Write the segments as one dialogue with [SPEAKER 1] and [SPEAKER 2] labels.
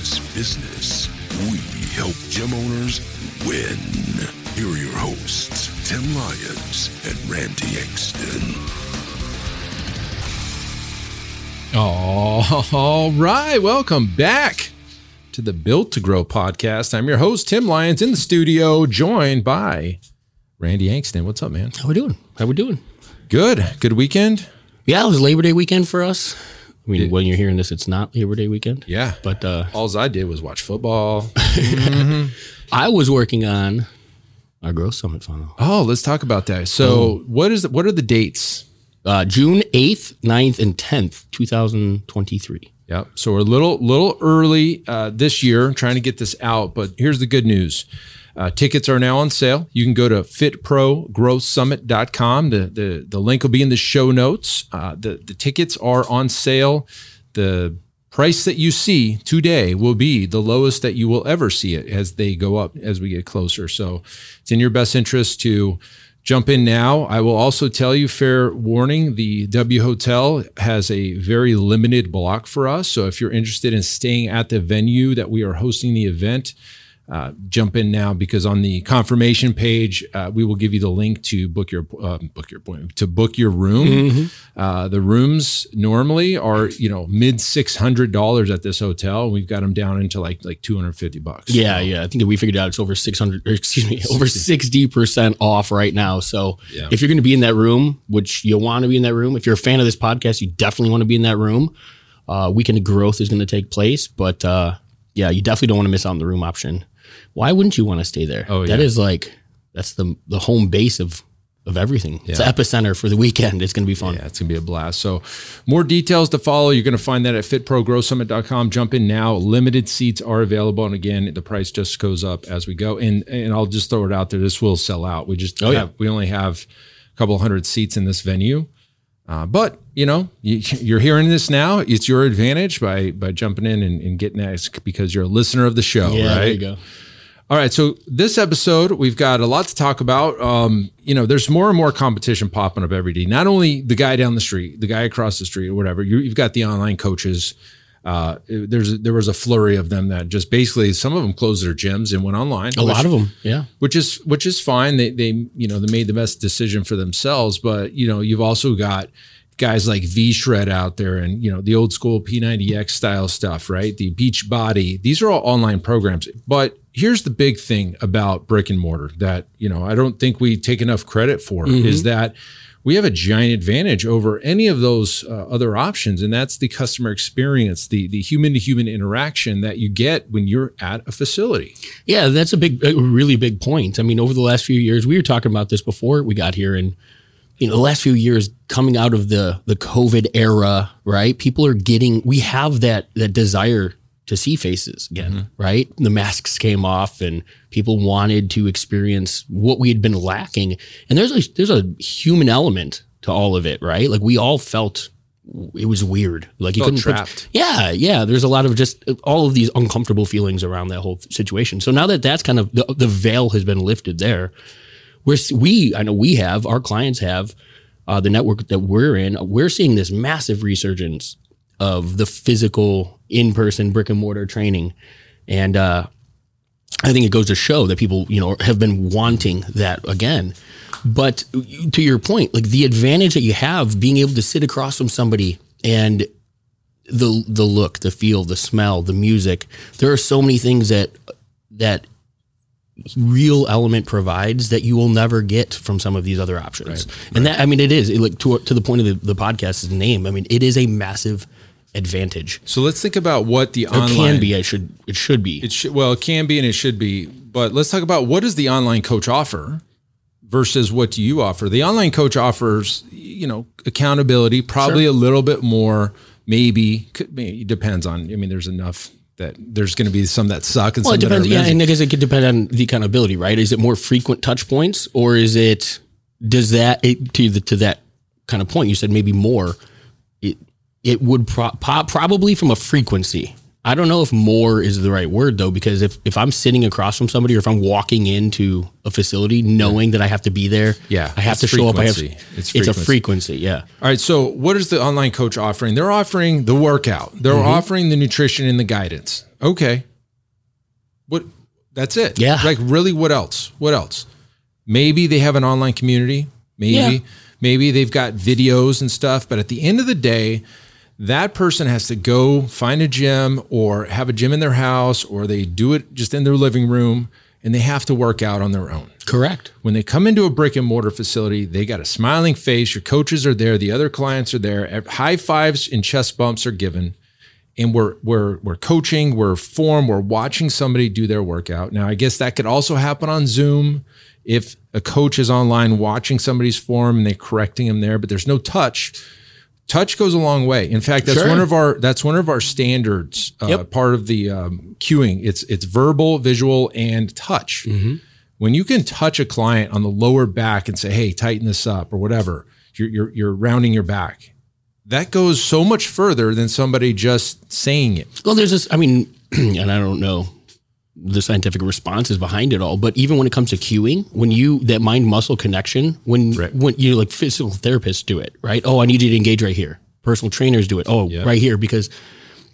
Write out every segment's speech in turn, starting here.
[SPEAKER 1] business. We help gym owners win. Here are your hosts, Tim Lyons and Randy Exton.
[SPEAKER 2] All right. Welcome back to the Built to Grow podcast. I'm your host, Tim Lyons, in the studio, joined by Randy Angston. What's up, man?
[SPEAKER 3] How we doing? How we doing?
[SPEAKER 2] Good. Good weekend.
[SPEAKER 3] Yeah, it was Labor Day weekend for us. I mean, when you're hearing this, it's not Labor Day weekend.
[SPEAKER 2] Yeah.
[SPEAKER 3] But uh,
[SPEAKER 2] All I did was watch football.
[SPEAKER 3] I was working on our growth summit funnel.
[SPEAKER 2] Oh, let's talk about that. So, what is what are the dates?
[SPEAKER 3] Uh, June 8th, 9th, and 10th, 2023.
[SPEAKER 2] Yep. So we're a little little early uh, this year, trying to get this out. But here's the good news: uh, tickets are now on sale. You can go to fitprogrowthsummit.com. The the the link will be in the show notes. Uh, the the tickets are on sale. The price that you see today will be the lowest that you will ever see it as they go up as we get closer. So it's in your best interest to jump in now. I will also tell you, fair warning, the W Hotel has a very limited block for us. So if you're interested in staying at the venue that we are hosting the event, uh, jump in now because on the confirmation page uh, we will give you the link to book your uh, book your appointment to book your room. Uh, the rooms normally are you know mid six hundred dollars at this hotel. We've got them down into like like two hundred fifty bucks.
[SPEAKER 3] Yeah, yeah. I think that we figured out it's over 600, or excuse me, over 60% off right now. So
[SPEAKER 2] Yeah.
[SPEAKER 3] if you're going to be in that room, which you want to be in that room, if you're a fan of this podcast, you definitely want to be in that room. Uh, weekend of growth is going to take place, but uh, yeah, you definitely don't want to miss out on the room option. Why wouldn't you want to stay there?
[SPEAKER 2] Oh,
[SPEAKER 3] That
[SPEAKER 2] yeah.
[SPEAKER 3] is like that's the the home base of of everything. It's the epicenter for the weekend. It's going to be fun.
[SPEAKER 2] Yeah, it's gonna be a blast. So, more details to follow. You're gonna find that at fitprogrowthsummit.com. Jump in now. Limited seats are available, and again, the price just goes up as we go. And and I'll just throw it out there. This will sell out. We just
[SPEAKER 3] Oh, yeah.
[SPEAKER 2] we only have a couple hundred seats in this venue. Uh, but you know, you, you're hearing this now. It's your advantage by by jumping in and, and getting asked because you're a listener of the show,
[SPEAKER 3] Yeah,
[SPEAKER 2] right?
[SPEAKER 3] there you go.
[SPEAKER 2] All right, so this episode we've got a lot to talk about. Um, you know, there's more and more competition popping up every day. Not only the guy down the street, the guy across the street, or whatever. You, you've got the online coaches. Uh, there's there was a flurry of them that just basically some of them closed their gyms and went online.
[SPEAKER 3] A lot of them. Yeah.
[SPEAKER 2] which is which is fine. They they you know they made the best decision for themselves. But you know you've also got guys like V Shred out there and you know the old school P90X style stuff, right? The Beachbody. These are all online programs. But here's the big thing about brick and mortar that you know I don't think we take enough credit for is that we have a giant advantage over any of those uh, other options and that's the customer experience the the human to human interaction that you get when you're at a facility
[SPEAKER 3] Yeah, that's a big, a really big point. I mean, over the last few years, we were talking about this before we got here, and you know, the last few years coming out of the the COVID era, right? People are getting, we have that that desire to see faces again, right? The masks came off, and people wanted to experience what we had been lacking. And there's a there's a human element to all of it, right? Like we all felt it was weird. Like you
[SPEAKER 2] Felt
[SPEAKER 3] couldn't put-
[SPEAKER 2] trapped.
[SPEAKER 3] yeah, yeah. There's a lot of just all of these uncomfortable feelings around that whole situation. So now that that's kind of the, the veil has been lifted there, we're we I know we have our clients have uh, the network that we're in. We're seeing this massive resurgence of the physical in person brick and mortar training, and uh, I think it goes to show that people you know have been wanting that again. But to your point, like the advantage that you have being able to sit across from somebody and the the look, the feel, the smell, the music. There are so many things that that real element provides that you will never get from some of these other options. And that I mean it is it, like to to the point of the, the podcast's name. I mean it is a massive advantage.
[SPEAKER 2] So let's think about what the
[SPEAKER 3] Or
[SPEAKER 2] online
[SPEAKER 3] can be. I should. It should be.
[SPEAKER 2] It should well, it can be and it should be. But let's talk about what does the online coach offer versus what do you offer? The online coach offers, you know, accountability, probably a little bit more. Maybe, could, maybe it depends on. I mean, there's enough that there's going to be some that suck and
[SPEAKER 3] Well, it
[SPEAKER 2] some that are
[SPEAKER 3] depends. Yeah, and I guess it could depend on the accountability, right? Is it more frequent touch points, or is it does that it, to the to that kind of point? You said maybe more. It it would pro- po- probably from a frequency. I don't know if more is the right word though, because if if I'm sitting across from somebody, or if I'm walking into a facility knowing that I have to be there,
[SPEAKER 2] Yeah,
[SPEAKER 3] I have to show up. I have
[SPEAKER 2] frequency. It's
[SPEAKER 3] it's, a
[SPEAKER 2] frequency.
[SPEAKER 3] frequency. Yeah,
[SPEAKER 2] All right. So, what is the online coach offering? They're offering the workout. They're
[SPEAKER 3] Mm-hmm.
[SPEAKER 2] offering the nutrition and the guidance. Okay. What? That's it.
[SPEAKER 3] Yeah.
[SPEAKER 2] Like, really? What else? What else? Maybe they have an online community. Maybe.
[SPEAKER 3] Yeah.
[SPEAKER 2] Maybe they've got videos and stuff. But at the end of the day, that person has to go find a gym or have a gym in their house, or they do it just in their living room, and they have to work out on their own
[SPEAKER 3] correct.
[SPEAKER 2] when they come into a brick and mortar facility, they got a smiling face. Your coaches are there. The other clients are there. High fives and chest bumps are given. And we're we're we're coaching, we're form, we're watching somebody do their workout. Now, I guess that could also happen on Zoom if a coach is online watching somebody's form and they're correcting them there, but there's no touch. Touch goes a long way. In fact, that's
[SPEAKER 3] Sure.
[SPEAKER 2] one of our that's one of our standards. Uh,
[SPEAKER 3] Yep.
[SPEAKER 2] Part of the um, cueing. It's it's verbal, visual, and touch when you can touch a client on the lower back and say, "Hey, tighten this up" or whatever, you're you're, you're rounding your back. That goes so much further than somebody just saying it.
[SPEAKER 3] Well, there's this. I mean, and I don't know the scientific responses behind it all, but even when it comes to cueing, when you that mind muscle connection, when
[SPEAKER 2] Right.
[SPEAKER 3] when you like physical therapists do it, right? Oh, I need you to engage right here. Personal trainers do it. Oh, right here because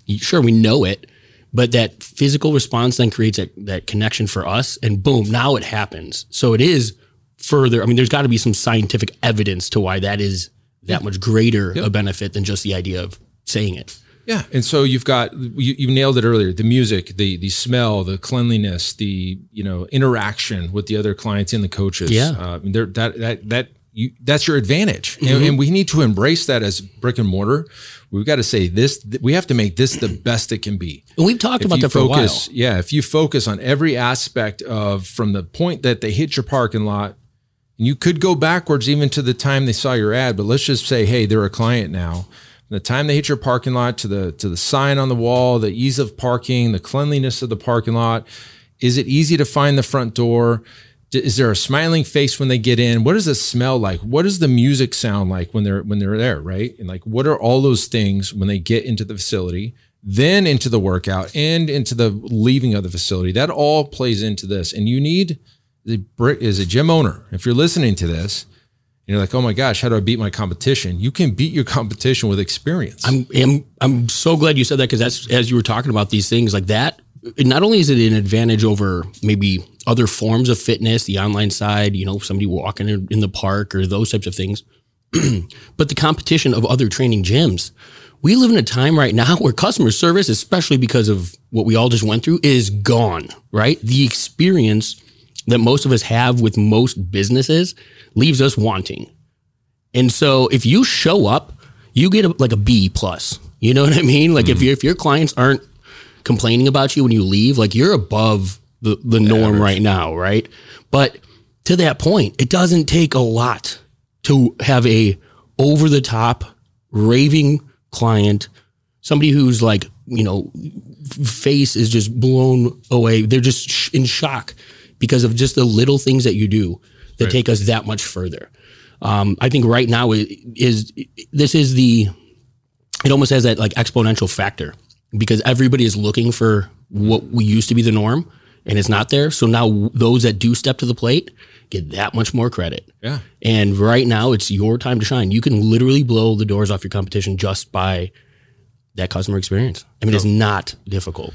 [SPEAKER 3] sure we know it, but that physical response then creates that, that connection for us, and boom, now it happens. So it is further. I mean, there's got to be some scientific evidence to why that is that much greater a benefit than just the idea of saying it.
[SPEAKER 2] Yeah, and so you've got you, you nailed it earlier. The music, the the smell, the cleanliness, the you know interaction with the other clients and the coaches.
[SPEAKER 3] Yeah.
[SPEAKER 2] uh, there that that that you that's your advantage, and, and we need to embrace that as brick and mortar. We've got to say this. We have to make this the best it can be.
[SPEAKER 3] And we've talked
[SPEAKER 2] if
[SPEAKER 3] about that for
[SPEAKER 2] focus,
[SPEAKER 3] a while.
[SPEAKER 2] yeah, if you focus on every aspect of from the point that they hit your parking lot, and you could go backwards even to the time they saw your ad, but let's just say, hey, they're a client now. The time they hit your parking lot to the to the sign on the wall, the ease of parking, the cleanliness of the parking lot. Is it easy to find the front door? Is there a smiling face when they get in? What does it smell like? What does the music sound like when they're when they're there, right? And like what are all those things when they get into the facility? then into the workout and into the leaving of the facility. That all plays into this. And you need the brick as a gym owner. If you're listening to this, you're like, oh my gosh, how do I beat my competition? You can beat your competition with experience.
[SPEAKER 3] I'm I'm, I'm so glad you said that because that's as you were talking about these things like that. Not only is it an advantage over maybe other forms of fitness, the online side, you know, somebody walking in, in the park or those types of things, but the competition of other training gyms. We live in a time right now where customer service, especially because of what we all just went through, is gone, right? The experience that most of us have with most businesses leaves us wanting. And so if you show up, you get a, like a B plus. You know what I mean? Like if mm-hmm. your if your clients aren't complaining about you when you leave, like you're above the, the norm right now, right? But to that point, it doesn't take a lot to have a over the top raving client, somebody who's like, you know, face is just blown away. They're just sh- in shock because of just the little things that you do that take us that much further. Um, I think right now is, is this is the it almost has that like exponential factor because everybody is looking for what we used to be the norm and it's not there. So now those that do step to the plate get that much more credit.
[SPEAKER 2] yeah.
[SPEAKER 3] And right now it's your time to shine. You can literally blow the doors off your competition just by that customer experience. I mean, it's not difficult.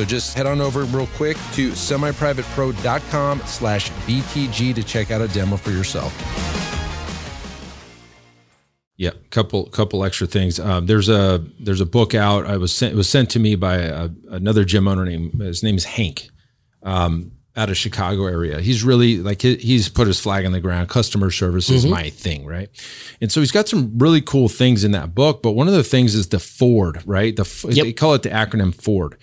[SPEAKER 2] So just head on over real quick to semiprivatepro.com slash BTG to check out a demo for yourself. Yeah, couple couple extra things. Um, there's a there's a book out. I was sent it was sent to me by a, another gym owner named his name is Hank, um, out of Chicago area. He's really like he, he's put his flag on the ground. Customer service is my thing, right? And so he's got some really cool things in that book. But one of the things is the Ford, right? The
[SPEAKER 3] Yep.
[SPEAKER 2] they call it the acronym Ford.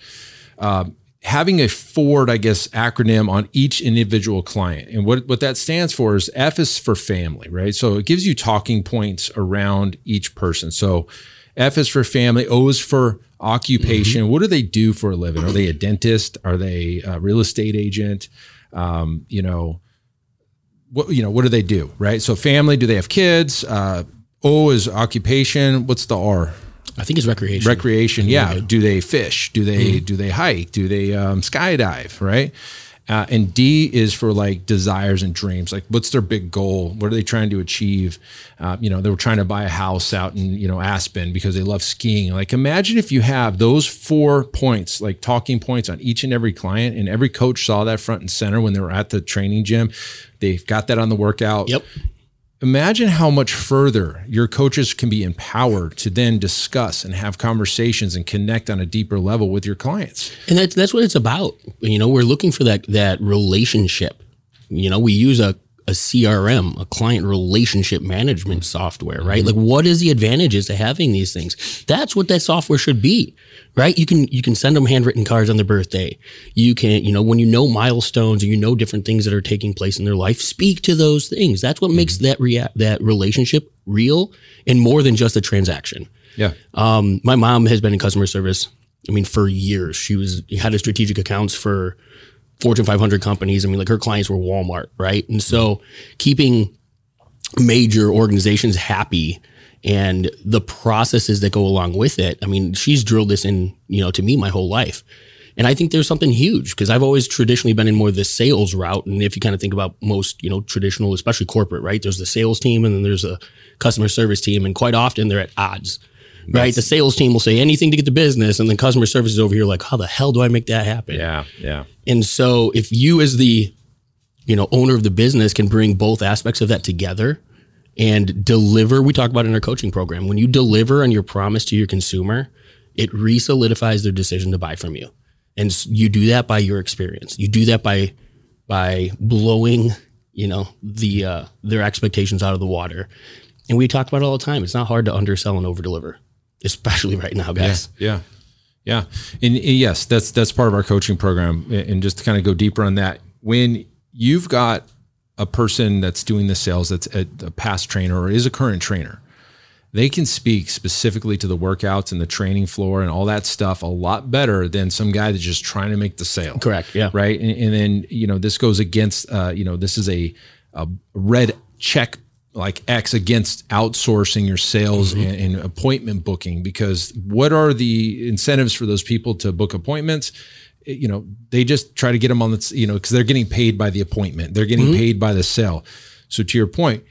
[SPEAKER 2] Um, having a Ford, I guess, acronym on each individual client. And what, what that stands for is F is for family, right? So it gives you talking points around each person. So F is for family, O is for occupation. What do they do for a living? Are they a dentist? Are they a real estate agent? Um, you know, what you know, what do they do? Right. So family, do they have kids? Uh, o is occupation. What's the R?
[SPEAKER 3] I think it's recreation.
[SPEAKER 2] recreation yeah. do they fish? Do they do they hike? Do they um, skydive right? Uh, and d is for like desires and dreams. Like what's their big goal? What are they trying to achieve? Uh, you know they were trying to buy a house out in you know aspen because they love skiing. Like imagine if you have those four points like talking points on each and every client and every coach saw that front and center when they were at the training gym. They've got that on the workout.
[SPEAKER 3] Yep.
[SPEAKER 2] Imagine how much further your coaches can be empowered to then discuss and have conversations and connect on a deeper level with your clients.
[SPEAKER 3] And that's that's what it's about. You know, we're looking for that that relationship. You know, we use a a CRM, a client relationship management software, right? Like what is the advantages to having these things? That's what that software should be, right? You can you can send them handwritten cards on their birthday. You can, you know, when you know milestones and you know different things that are taking place in their life, speak to those things. That's what makes that rea- that relationship real and more than just a transaction.
[SPEAKER 2] Yeah.
[SPEAKER 3] Um, my mom has been in customer service. I mean, for years. She was had a strategic accounts for Fortune 500 companies. I mean, like her clients were Walmart, right? And so, keeping major organizations happy and the processes that go along with it. I mean, she's drilled this in, you know, to me my whole life. And I think there's something huge because I've always traditionally been in more the sales route. And if you kind of think about most, you know, traditional, especially corporate, right? There's the sales team and then there's a customer service team. And quite often they're at odds, right? The sales team will say anything to get the business. And then customer service is over here like, how the hell do I make that happen?
[SPEAKER 2] Yeah. Yeah.
[SPEAKER 3] And so if you as the you know owner of the business can bring both aspects of that together and deliver, we talk about in our coaching program. When you deliver on your promise to your consumer, it re-solidifies their decision to buy from you. And you do that by your experience. You do that by by blowing, you know, the uh, their expectations out of the water. And we talk about it all the time. It's not hard to undersell and overdeliver, especially right now, guys.
[SPEAKER 2] Yeah. Yeah. And, and yes, that's that's part of our coaching program. And just to kind of go deeper on that, when you've got a person that's doing the sales that's a, a past trainer or is a current trainer, they can speak specifically to the workouts and the training floor and all that stuff a lot better than some guy that's just trying to make the sale.
[SPEAKER 3] Correct. Yeah.
[SPEAKER 2] Right. And, and then, you know, this goes against, uh, you know, this is a, a red check like X against outsourcing your sales mm-hmm. and, and appointment booking because what are the incentives for those people to book appointments? Eh, you know, they just try to get them on the, you know, because they're getting paid by the appointment, they're getting mm-hmm. paid by the sale. So to your point,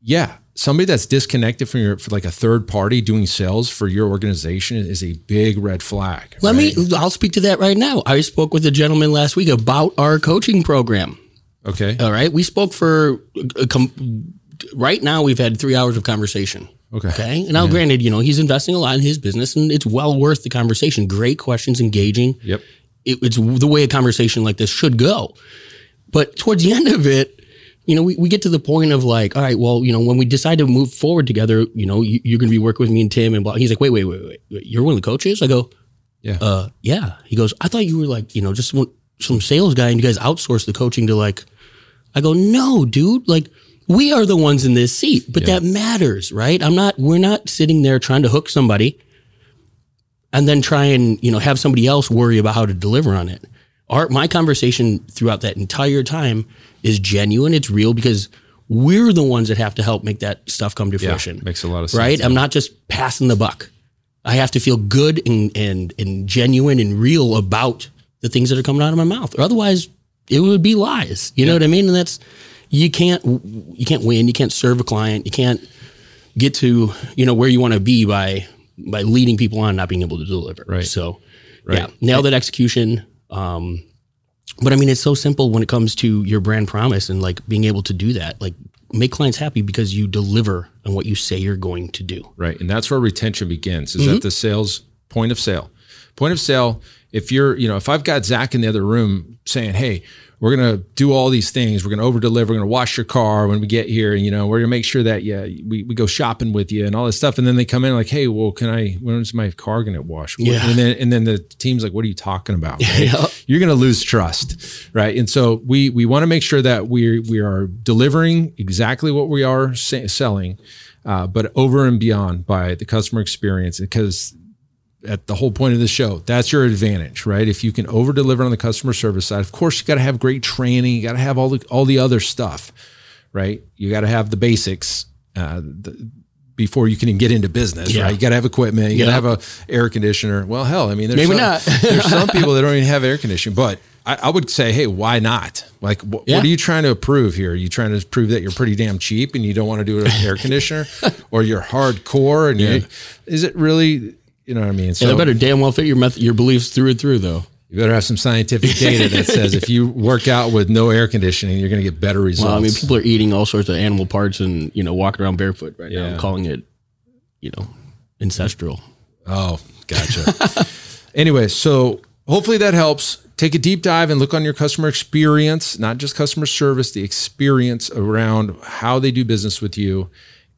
[SPEAKER 2] yeah, somebody that's disconnected from your, for like a third party doing sales for your organization is a big red flag.
[SPEAKER 3] Let
[SPEAKER 2] right?
[SPEAKER 3] me, I'll speak to that right now. I spoke with a gentleman last week about our coaching program.
[SPEAKER 2] Okay.
[SPEAKER 3] All right. We spoke for, a com- right now, we've had three hours of conversation.
[SPEAKER 2] Okay.
[SPEAKER 3] Okay. And now, granted, you know, he's investing a lot in his business and it's well worth the conversation. Great questions, engaging.
[SPEAKER 2] Yep.
[SPEAKER 3] It, it's the way a conversation like this should go. But towards the end of it, you know, we, we get to the point of like, all right, well, you know, when we decide to move forward together, you know, you, you're going to be working with me and Tim and blah. He's like, wait, wait, wait, wait, wait. You're one of the coaches? I go,
[SPEAKER 2] Yeah.
[SPEAKER 3] uh, yeah. He goes, I thought you were like, you know, just one, some sales guy and you guys outsource the coaching to like, I go, no, dude, like we are the ones in this seat, but
[SPEAKER 2] Yeah.
[SPEAKER 3] that matters, right? I'm not, we're not sitting there trying to hook somebody. and then try and you know have somebody else worry about how to deliver on it. Our my conversation throughout that entire time is genuine. It's real because we're the ones that have to help make that stuff come to
[SPEAKER 2] Yeah,
[SPEAKER 3] fruition.
[SPEAKER 2] makes a lot of sense.
[SPEAKER 3] right? I'm not just passing the buck. I have to feel good and, and and genuine and real about the things that are coming out of my mouth. Or otherwise, it would be lies. You know what I mean? And that's you can't you can't win. You can't serve a client. You can't get to you know where you want to be by by leading people on and not being able to deliver.
[SPEAKER 2] Right.
[SPEAKER 3] So
[SPEAKER 2] Right.
[SPEAKER 3] yeah, nail that execution. Um, but I mean, it's so simple when it comes to your brand promise and like being able to do that. Like make clients happy because you deliver on what you say you're going to do.
[SPEAKER 2] Right. And that's where retention begins is
[SPEAKER 3] Mm-hmm.
[SPEAKER 2] at the sales point of sale. Point of sale, if you're, you know, if I've got Zach in the other room saying, Hey, we're going to do all these things. We're going to over deliver. We're going to wash your car when we get here. And, you know, we're going to make sure that, yeah, we, we go shopping with you and all this stuff. And then they come in like, Hey, well, can I, when's my car going to wash?
[SPEAKER 3] Yeah.
[SPEAKER 2] And then, and then the team's like, what are you talking about? right?
[SPEAKER 3] Yeah.
[SPEAKER 2] You're going to lose trust. Right. And so we, we want to make sure that we, we are delivering exactly what we are sa- selling uh, but over and beyond by the customer experience because at the whole point of the show that's your advantage right if you can over deliver on the customer service side of course you got to have great training you got to have all the all the other stuff right you got to have the basics uh, the, before you can even get into business
[SPEAKER 3] Yeah.
[SPEAKER 2] right you got to have equipment you got to have a air conditioner well hell i mean there's
[SPEAKER 3] Maybe
[SPEAKER 2] some,
[SPEAKER 3] not.
[SPEAKER 2] there's some people that don't even have air conditioning but I, I would say, hey, why not? Like, wh-
[SPEAKER 3] Yeah.
[SPEAKER 2] what are you trying to prove here? Are you trying to prove that you're pretty damn cheap and you don't want to do an air conditioner, or you're hardcore? And you is it really? You know what I mean? So
[SPEAKER 3] Yeah, better damn well fit your method, your beliefs through and through, though.
[SPEAKER 2] you better have some scientific data that says if you work out with no air conditioning, you're going to get better results.
[SPEAKER 3] Well, I mean, people are eating all sorts of animal parts and you know walking around barefoot right now,
[SPEAKER 2] Yeah.
[SPEAKER 3] and calling it, you know, ancestral.
[SPEAKER 2] Oh, gotcha. anyway, so hopefully that helps. Take a deep dive and look on your customer experience, not just customer service, the experience around how they do business with you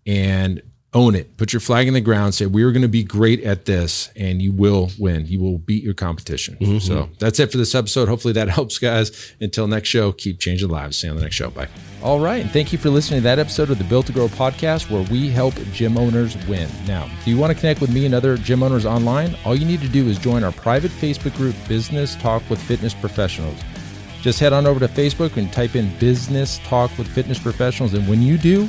[SPEAKER 2] and own it. Put your flag in the ground, say, We're going to be great at this, and you will win. You will beat your competition. Mm-hmm. So that's it for this episode. Hopefully that helps, guys. Until next show, keep changing lives. See you on the next show. Bye. All right. And thank you for listening to that episode of the Built to Grow podcast where we help gym owners win. Now, if you want to connect with me and other gym owners online, all you need to do is join our private Facebook group, Business Talk with Fitness Professionals. Just head on over to Facebook and type in Business Talk with Fitness Professionals. And when you do,